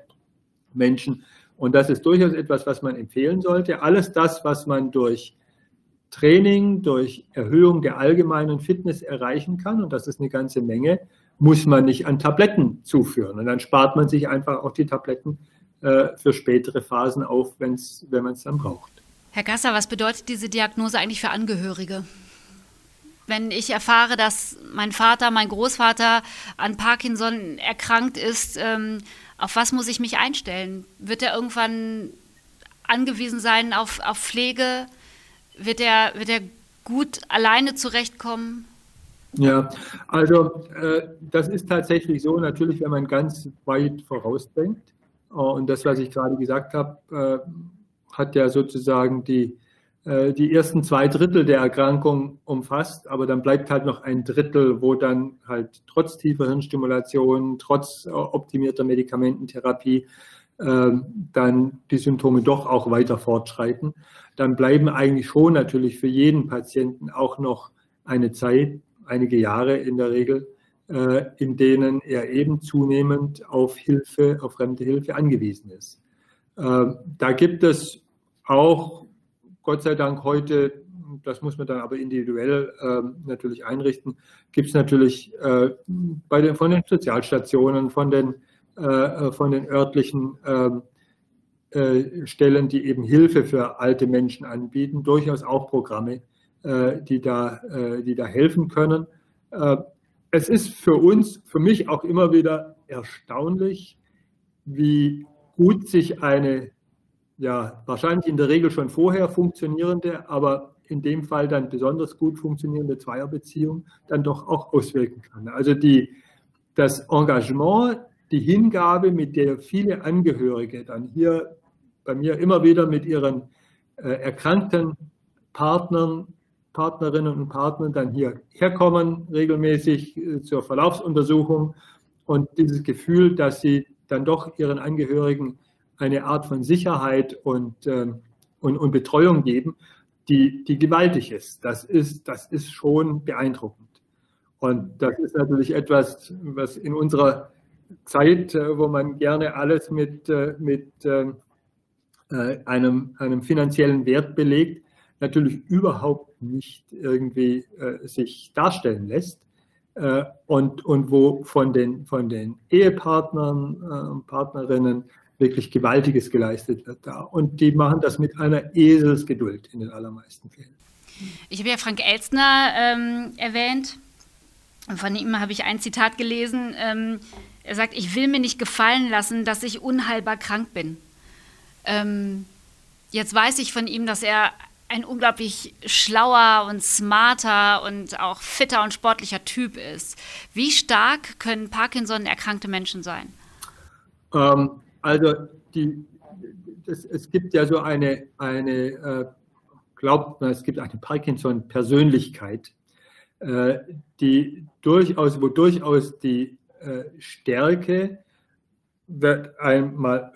Menschen. Und das ist durchaus etwas, was man empfehlen sollte. Alles das, was man durch Training, durch Erhöhung der allgemeinen Fitness erreichen kann, und das ist eine ganze Menge, muss man nicht an Tabletten zuführen. Und dann spart man sich einfach auch die Tabletten äh, für spätere Phasen auf, wenn's, wenn man es dann braucht. Herr Gasser, was bedeutet diese Diagnose eigentlich für Angehörige? Wenn ich erfahre, dass mein Vater, mein Großvater an Parkinson erkrankt ist, ähm, auf was muss ich mich einstellen? Wird er irgendwann angewiesen sein auf, auf Pflege? Wird er, wird er gut alleine zurechtkommen? Ja, also äh, das ist tatsächlich so, natürlich, wenn man ganz weit vorausdenkt. Äh, und das, was ich gerade gesagt habe, äh, hat ja sozusagen die, äh, die ersten zwei Drittel der Erkrankung umfasst, aber dann bleibt halt noch ein Drittel, wo dann halt trotz tiefer Hirnstimulation, trotz äh, optimierter Medikamententherapie ähm, dann die Symptome doch auch weiter fortschreiten, dann bleiben eigentlich schon natürlich für jeden Patienten auch noch eine Zeit, einige Jahre in der Regel, äh, in denen er eben zunehmend auf Hilfe, auf fremde Hilfe angewiesen ist. Äh, da gibt es auch, Gott sei Dank, heute, das muss man dann aber individuell äh, natürlich einrichten, gibt es natürlich äh, bei den, von den Sozialstationen, von den, äh, von den örtlichen ähm, äh, Stellen, die eben Hilfe für alte Menschen anbieten, durchaus auch Programme, die, da, die da helfen können es ist für uns, für mich auch immer wieder erstaunlich, wie gut sich eine, ja, wahrscheinlich in der Regel schon vorher funktionierende, aber in dem Fall dann besonders gut funktionierende Zweierbeziehung dann doch auch auswirken kann. Also die, das Engagement, die Hingabe, mit der viele Angehörige dann hier bei mir immer wieder mit ihren äh, erkrankten Partnern Partnerinnen und Partnern dann hier herkommen, regelmäßig äh, zur Verlaufsuntersuchung und dieses Gefühl, dass sie dann doch ihren Angehörigen eine Art von Sicherheit und, ähm, und, und Betreuung geben, die, die gewaltig ist. Das, ist. das ist schon beeindruckend. Und das ist natürlich etwas, was in unserer Zeit, äh, wo man gerne alles mit, äh, mit ähm, einem, einem finanziellen Wert belegt, natürlich überhaupt nicht irgendwie äh, sich darstellen lässt äh, und, und wo von den, von den Ehepartnern äh, Partnerinnen wirklich Gewaltiges geleistet wird da. Und die machen das mit einer Eselsgeduld in den allermeisten Fällen. Ich habe ja Frank Elstner ähm, erwähnt. Von ihm habe ich ein Zitat gelesen. Ähm, er sagt, ich will mir nicht gefallen lassen, dass ich unheilbar krank bin. Ähm, jetzt weiß ich von ihm, dass er ein unglaublich schlauer und smarter und auch fitter und sportlicher Typ ist. Wie stark können Parkinson erkrankte Menschen sein? Ähm, also die, das, es gibt ja so eine, eine äh, glaubt man, es gibt eine Parkinson-Persönlichkeit, äh, die durchaus, wo durchaus die äh, Stärke wird einmal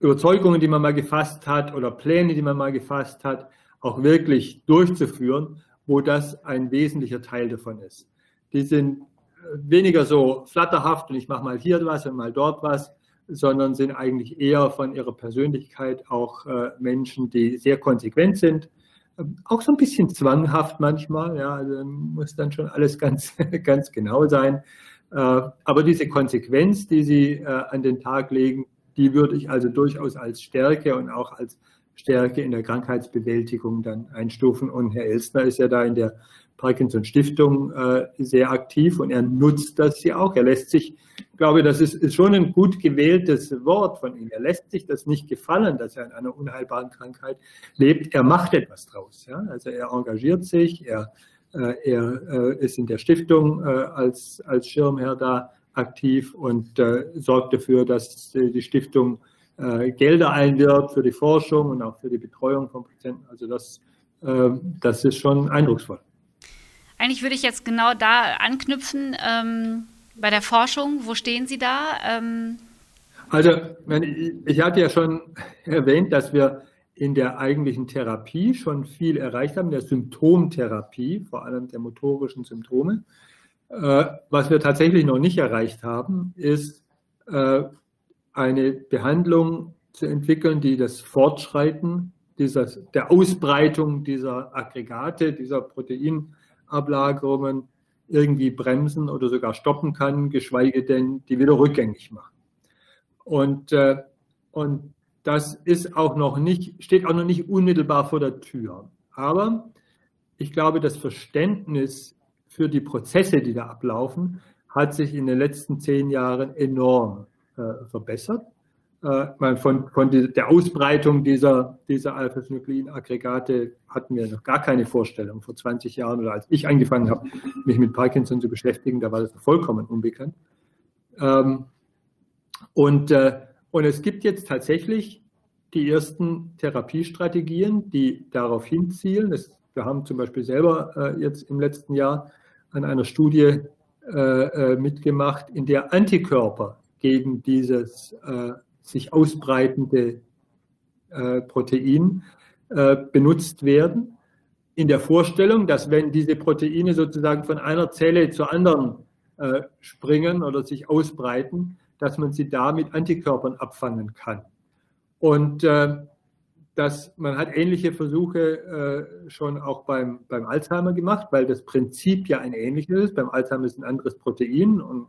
Überzeugungen, die man mal gefasst hat oder Pläne, die man mal gefasst hat, auch wirklich durchzuführen, wo das ein wesentlicher Teil davon ist. Die sind äh, weniger so flatterhaft und ich mache mal hier was und mal dort was, sondern sind eigentlich eher von ihrer Persönlichkeit auch äh, Menschen, die sehr konsequent sind, ähm, auch so ein bisschen zwanghaft manchmal, ja, also muss dann schon alles ganz, ganz genau sein. Äh, aber diese Konsequenz, die sie an den Tag legen, die würde ich also durchaus als Stärke und auch als Stärke in der Krankheitsbewältigung dann einstufen. Und Herr Elstner ist ja da in der Parkinson Stiftung äh, sehr aktiv und er nutzt das ja auch. Er lässt sich, ich glaube, das ist, ist, schon ein gut gewähltes Wort von ihm. Er lässt sich das nicht gefallen, dass er in einer unheilbaren Krankheit lebt. Er macht etwas draus. Ja? Also er engagiert sich, er, äh, er äh, ist in der Stiftung äh, als, als Schirmherr da aktiv und äh, sorgt dafür, dass die Stiftung äh, Gelder einwirbt für die Forschung und auch für die Betreuung von Patienten. Also das, äh, das ist schon eindrucksvoll. Eigentlich würde ich jetzt genau da anknüpfen ähm, bei der Forschung. Wo stehen Sie da? Ähm also ich hatte ja schon erwähnt, dass wir in der eigentlichen Therapie schon viel erreicht haben, der Symptomtherapie, vor allem der motorischen Symptome. Äh, was wir tatsächlich noch nicht erreicht haben, ist äh, eine Behandlung zu entwickeln, die das Fortschreiten dieser, der Ausbreitung dieser Aggregate, dieser Proteinablagerungen irgendwie bremsen oder sogar stoppen kann, geschweige denn die wieder rückgängig machen. Und, äh, und das ist auch noch nicht, steht auch noch nicht unmittelbar vor der Tür. Aber ich glaube, das Verständnis für die Prozesse, die da ablaufen, hat sich in den letzten zehn Jahren enorm äh, verbessert. Äh, von, von der Ausbreitung dieser, dieser Alpha-Synuclein-Aggregate hatten wir noch gar keine Vorstellung. Vor 20 Jahren oder als ich angefangen habe, mich mit Parkinson zu beschäftigen, da war das vollkommen unbekannt. Ähm, und, äh, und es gibt jetzt tatsächlich die ersten Therapiestrategien, die darauf hinzielen. wir haben zum Beispiel selber jetzt im letzten Jahr an einer Studie mitgemacht, in der Antikörper gegen dieses äh, sich ausbreitende äh, Protein äh, benutzt werden. In der Vorstellung, dass wenn diese Proteine sozusagen von einer Zelle zur anderen äh, springen oder sich ausbreiten, dass man sie da mit Antikörpern abfangen kann. Und äh, dass man hat ähnliche Versuche äh, schon auch beim, beim Alzheimer gemacht, weil das Prinzip ja ein ähnliches ist. Beim Alzheimer ist ein anderes Protein und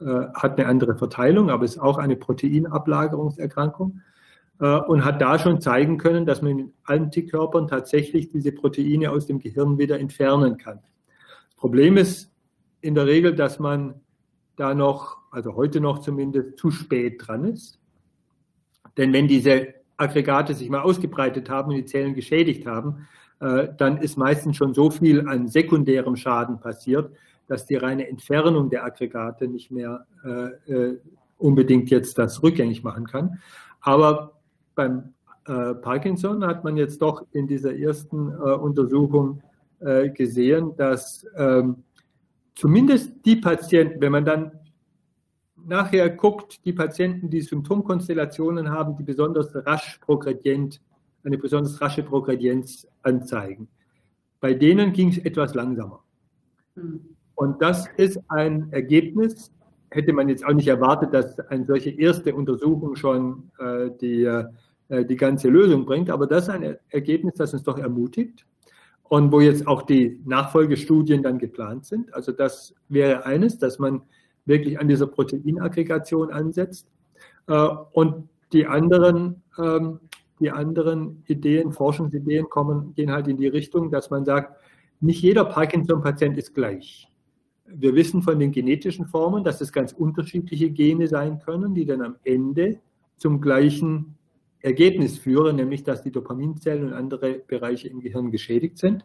äh, hat eine andere Verteilung, aber ist auch eine Proteinablagerungserkrankung äh, und hat da schon zeigen können, dass man mit Antikörpern tatsächlich diese Proteine aus dem Gehirn wieder entfernen kann. Das Problem ist in der Regel, dass man da noch, also heute noch zumindest, zu spät dran ist. Denn wenn diese Aggregate sich mal ausgebreitet haben und die Zellen geschädigt haben, äh, dann ist meistens schon so viel an sekundärem Schaden passiert, dass die reine Entfernung der Aggregate nicht mehr äh, äh, unbedingt jetzt das rückgängig machen kann. Aber beim Parkinson hat man jetzt doch in dieser ersten Untersuchung gesehen, dass ähm, zumindest die Patienten, wenn man dann nachher guckt, die Patienten, die Symptomkonstellationen haben, die besonders rasch progredient, eine besonders rasche Progredienz anzeigen. Bei denen ging es etwas langsamer. Hm. Und das ist ein Ergebnis, hätte man jetzt auch nicht erwartet, dass eine solche erste Untersuchung schon äh, die, äh, die ganze Lösung bringt, aber das ist ein Ergebnis, das uns doch ermutigt und wo jetzt auch die Nachfolgestudien dann geplant sind. Also das wäre eines, dass man wirklich an dieser Proteinaggregation ansetzt. Äh, und die anderen, ähm, die anderen Ideen, Forschungsideen kommen, gehen halt in die Richtung, dass man sagt, nicht jeder Parkinson-Patient ist gleich. Wir wissen von den genetischen Formen, dass es ganz unterschiedliche Gene sein können, die dann am Ende zum gleichen Ergebnis führen, nämlich dass die Dopaminzellen und andere Bereiche im Gehirn geschädigt sind.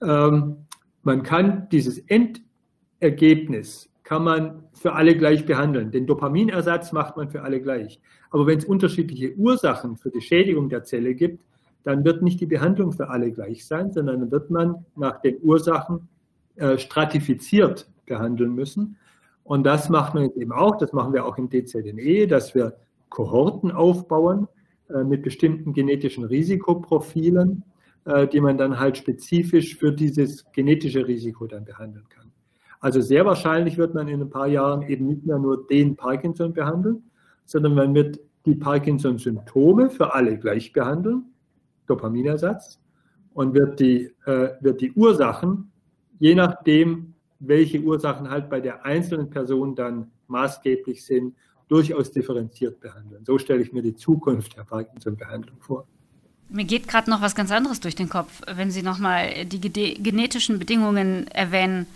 Ähm, man kann dieses Endergebnis kann man für alle gleich behandeln. Den Dopaminersatz macht man für alle gleich. Aber wenn es unterschiedliche Ursachen für die Schädigung der Zelle gibt, dann wird nicht die Behandlung für alle gleich sein, sondern dann wird man nach den Ursachen äh, stratifiziert behandeln müssen. Und das macht man eben auch, das machen wir auch im DZNE, dass wir Kohorten aufbauen äh, mit bestimmten genetischen Risikoprofilen, äh, die man dann halt spezifisch für dieses genetische Risiko dann behandeln kann. Also sehr wahrscheinlich wird man in ein paar Jahren eben nicht mehr nur den Parkinson behandeln, sondern man wird die Parkinson-Symptome für alle gleich behandeln, Dopaminersatz, und wird die, äh, wird die Ursachen, je nachdem, welche Ursachen halt bei der einzelnen Person dann maßgeblich sind, durchaus differenziert behandeln. So stelle ich mir die Zukunft der Parkinson-Behandlung vor. Mir geht gerade noch was ganz anderes durch den Kopf, wenn Sie nochmal die genetischen Bedingungen erwähnen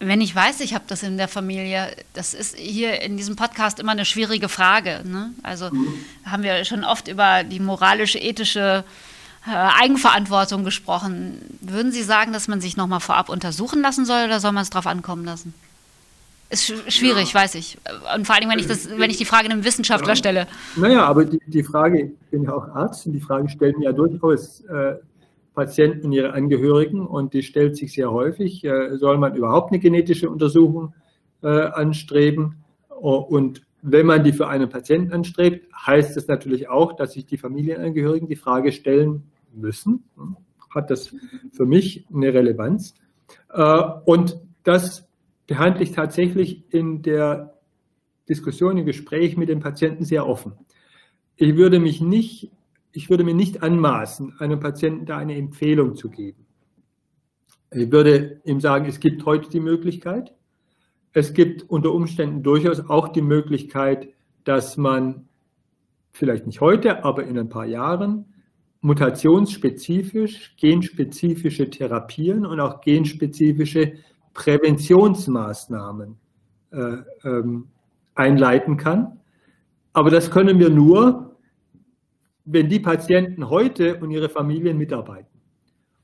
wenn ich weiß, ich habe das in der Familie, das ist hier in diesem Podcast immer eine schwierige Frage. Ne? Also mhm. haben wir schon oft über die moralisch-ethische äh, Eigenverantwortung gesprochen. Würden Sie sagen, dass man sich nochmal vorab untersuchen lassen soll oder soll man es drauf ankommen lassen? Ist sch schwierig, ja. weiß ich. Und vor allem, wenn ich, das, wenn ich die Frage einem Wissenschaftler ja. stelle. Naja, aber die, die Frage, ich bin ja auch Arzt, und die Frage stellen mir ja durchaus äh, Patienten und ihre Angehörigen und die stellt sich sehr häufig. Äh, soll man überhaupt eine genetische Untersuchung äh, anstreben? Und wenn man die für einen Patienten anstrebt, heißt es natürlich auch, dass sich die Familienangehörigen die Frage stellen müssen. Hat das für mich eine Relevanz? Äh, und das behandle ich tatsächlich in der Diskussion, im Gespräch mit dem Patienten sehr offen. Ich würde mich nicht ich würde mir nicht anmaßen, einem Patienten da eine Empfehlung zu geben. Ich würde ihm sagen, es gibt heute die Möglichkeit. Es gibt unter Umständen durchaus auch die Möglichkeit, dass man vielleicht nicht heute, aber in ein paar Jahren mutationsspezifisch, genspezifische Therapien und auch genspezifische Präventionsmaßnahmen äh, ähm, einleiten kann. Aber das können wir nur, wenn die Patienten heute und ihre Familien mitarbeiten.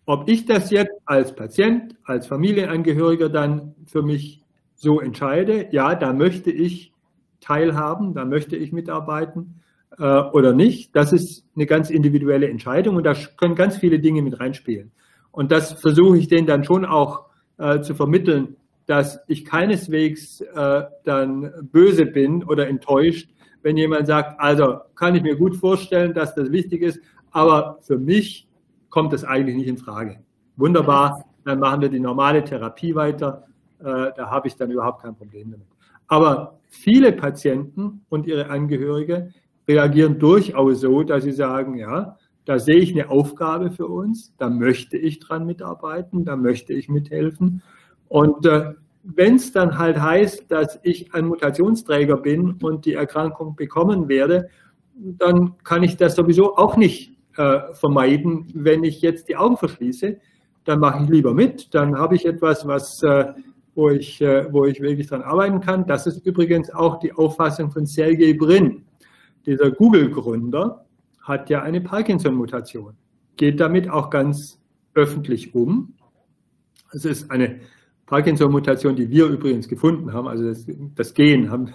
Ob ich das jetzt als Patient, als Familienangehöriger dann für mich so entscheide, ja, da möchte ich teilhaben, da möchte ich mitarbeiten äh, oder nicht, das ist eine ganz individuelle Entscheidung und da können ganz viele Dinge mit reinspielen. Und das versuche ich denen dann schon auch äh, zu vermitteln, dass ich keineswegs äh, dann böse bin oder enttäuscht, wenn jemand sagt, also kann ich mir gut vorstellen, dass das wichtig ist, aber für mich kommt das eigentlich nicht in Frage. Wunderbar, dann machen wir die normale Therapie weiter Äh, da habe ich dann überhaupt kein Problem damit. Aber viele Patienten und ihre Angehörige reagieren durchaus so, dass sie sagen, ja, da sehe ich eine Aufgabe für uns, da möchte ich dran mitarbeiten, da möchte ich mithelfen. Und äh, wenn es dann halt heißt, dass ich ein Mutationsträger bin und die Erkrankung bekommen werde, dann kann ich das sowieso auch nicht äh, vermeiden, wenn ich jetzt die Augen verschließe. Dann mache ich lieber mit, dann habe ich etwas, was, äh, wo, ich, äh, wo ich wirklich dran arbeiten kann. Das ist übrigens auch die Auffassung von Sergey Brin, dieser Google-Gründer, hat ja eine Parkinson-Mutation, geht damit auch ganz öffentlich um. Es ist eine Parkinson-Mutation, die wir übrigens gefunden haben, also das, das Gen haben,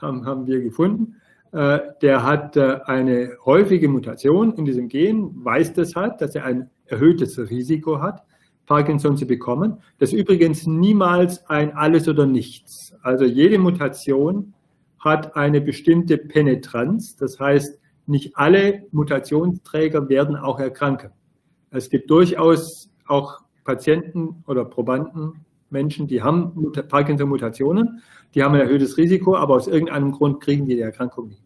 haben, haben wir gefunden. Äh, der hat äh, eine häufige Mutation in diesem Gen, weiß deshalb, dass er ein erhöhtes Risiko hat, Parkinson zu bekommen. Das ist übrigens niemals ein Alles oder Nichts. Also jede Mutation hat eine bestimmte Penetranz. Das heißt, nicht alle Mutationsträger werden auch erkranken. Es gibt durchaus auch Patienten oder Probanden, Menschen, die haben Parkinson-Mutationen, die haben ein erhöhtes Risiko, aber aus irgendeinem Grund kriegen die die Erkrankung nicht.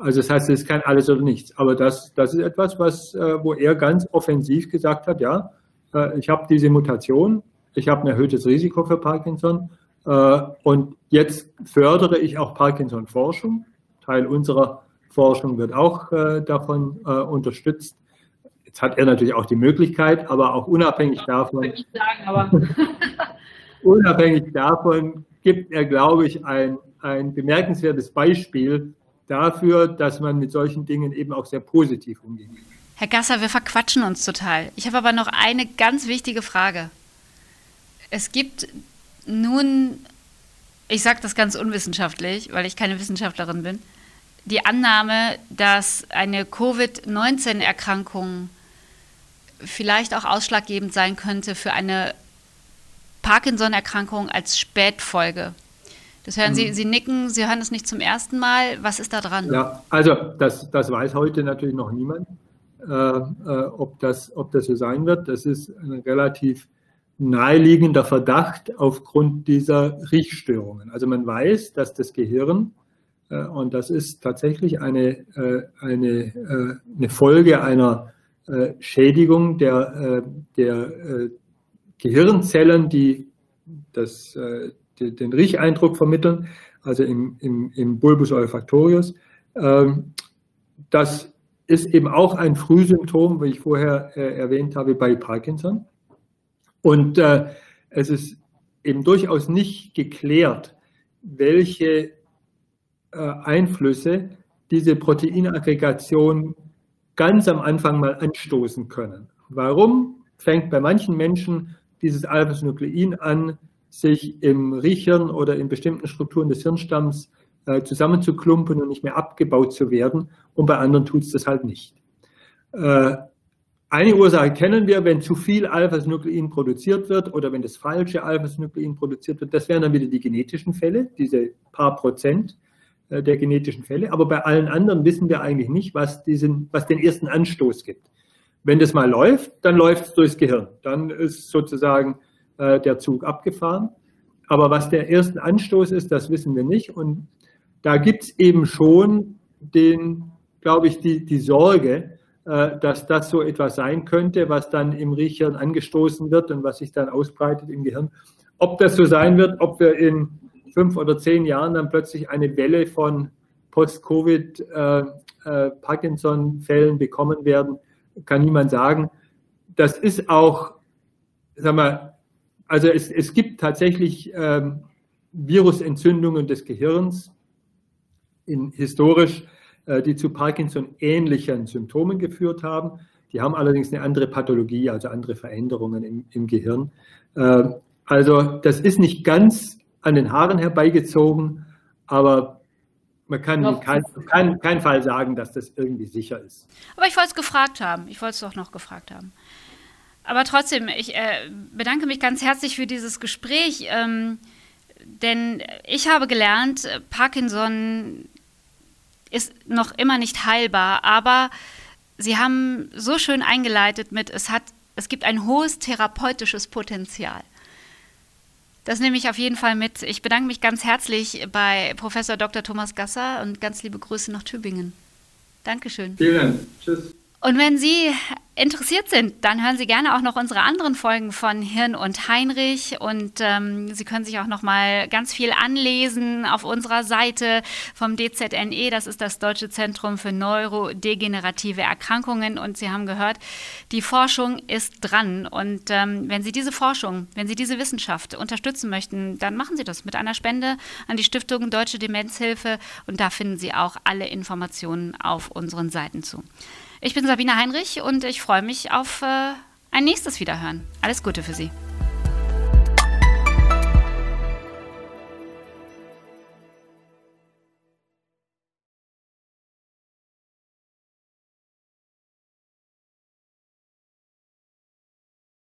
Also das heißt, es ist kein alles oder nichts. Aber das, das ist etwas, was, äh, wo er ganz offensiv gesagt hat, ja, äh, ich habe diese Mutation, ich habe ein erhöhtes Risiko für Parkinson äh, und jetzt fördere ich auch Parkinson-Forschung. Teil unserer Forschung wird auch davon unterstützt. Jetzt hat er natürlich auch die Möglichkeit, aber auch unabhängig davon, sagen, unabhängig davon gibt er, glaube ich, ein, ein bemerkenswertes Beispiel dafür, dass man mit solchen Dingen eben auch sehr positiv umgeht. Herr Gasser, wir verquatschen uns total. Ich habe aber noch eine ganz wichtige Frage. Es gibt nun, ich sage das ganz unwissenschaftlich, weil ich keine Wissenschaftlerin bin, die Annahme, dass eine Covid-19-Erkrankung vielleicht auch ausschlaggebend sein könnte für eine Parkinson-Erkrankung als Spätfolge. Das hören Sie, mhm. Sie nicken, Sie hören es nicht zum ersten Mal. Was ist da dran? Ja, also das, das weiß heute natürlich noch niemand, äh, äh, ob, das, ob das so sein wird. Das ist ein relativ naheliegender Verdacht aufgrund dieser Riechstörungen. Also man weiß, dass das Gehirn äh, und das ist tatsächlich eine, äh, eine, äh, eine Folge einer Schädigung der, der Gehirnzellen, die das, den Riecheindruck vermitteln, also im, im, im Bulbus olfactorius. Ähm, das ist eben auch ein Frühsymptom, wie ich vorher erwähnt habe, bei Parkinson. Und es ist eben durchaus nicht geklärt, welche äh, Einflüsse diese Proteinaggregation ganz am Anfang mal anstoßen können. Warum fängt bei manchen Menschen dieses Alpha-Nuklein an, sich im Riechern oder in bestimmten Strukturen des Hirnstamms äh, zusammenzuklumpen und nicht mehr abgebaut zu werden und bei anderen tut es das halt nicht. Äh, eine Ursache kennen wir, wenn zu viel Alpha-Nuklein produziert wird oder wenn das falsche Alpha-Nuklein produziert wird. Das wären dann wieder die genetischen Fälle, diese paar Prozent. Äh, der genetischen Fälle. Aber bei allen anderen wissen wir eigentlich nicht, was, diesen, was den ersten Anstoß gibt. Wenn das mal läuft, dann läuft es durchs Gehirn. Dann ist sozusagen äh, der Zug abgefahren. Aber was der erste Anstoß ist, das wissen wir nicht. Und da gibt es eben schon den, glaube ich, die, die Sorge, äh, dass das so etwas sein könnte, was dann im Riechhirn angestoßen wird und was sich dann ausbreitet im Gehirn. Ob das so sein wird, ob wir in fünf oder zehn Jahren dann plötzlich eine Welle von Post-Covid-Parkinson-Fällen äh, äh, bekommen werden, kann niemand sagen. Das ist auch, sag mal, also es, es gibt tatsächlich ähm, Virusentzündungen des Gehirns, in, historisch, äh, die zu Parkinson-ähnlichen Symptomen geführt haben. Die haben allerdings eine andere Pathologie, also andere Veränderungen im, im Gehirn. Äh, also das ist nicht ganz an den Haaren herbeigezogen, aber man kann in kein, kein, kein Fall sagen, dass das irgendwie sicher ist. Aber ich wollte es gefragt haben. Ich wollte es doch noch gefragt haben. Aber trotzdem, ich äh, bedanke mich ganz herzlich für dieses Gespräch, ähm, denn ich habe gelernt, Parkinson ist noch immer nicht heilbar, aber Sie haben so schön eingeleitet mit, es, hat, es gibt ein hohes therapeutisches Potenzial. Das nehme ich auf jeden Fall mit. Ich bedanke mich ganz herzlich bei Professor Dr. Thomas Gasser und ganz liebe Grüße nach Tübingen. Dankeschön. Vielen Dank. Tschüss. Und wenn Sie interessiert sind, dann hören Sie gerne auch noch unsere anderen Folgen von Hirn und Heinrich und ähm, Sie können sich auch noch mal ganz viel anlesen auf unserer Seite vom DZNE. Das ist das Deutsche Zentrum für neurodegenerative Erkrankungen und Sie haben gehört, die Forschung ist dran und ähm, wenn Sie diese Forschung, wenn Sie diese Wissenschaft unterstützen möchten, dann machen Sie das mit einer Spende an die Stiftung Deutsche Demenzhilfe und da finden Sie auch alle Informationen auf unseren Seiten zu. Ich bin Sabine Heinrich und ich freue mich auf äh, ein nächstes Wiederhören. Alles Gute für Sie.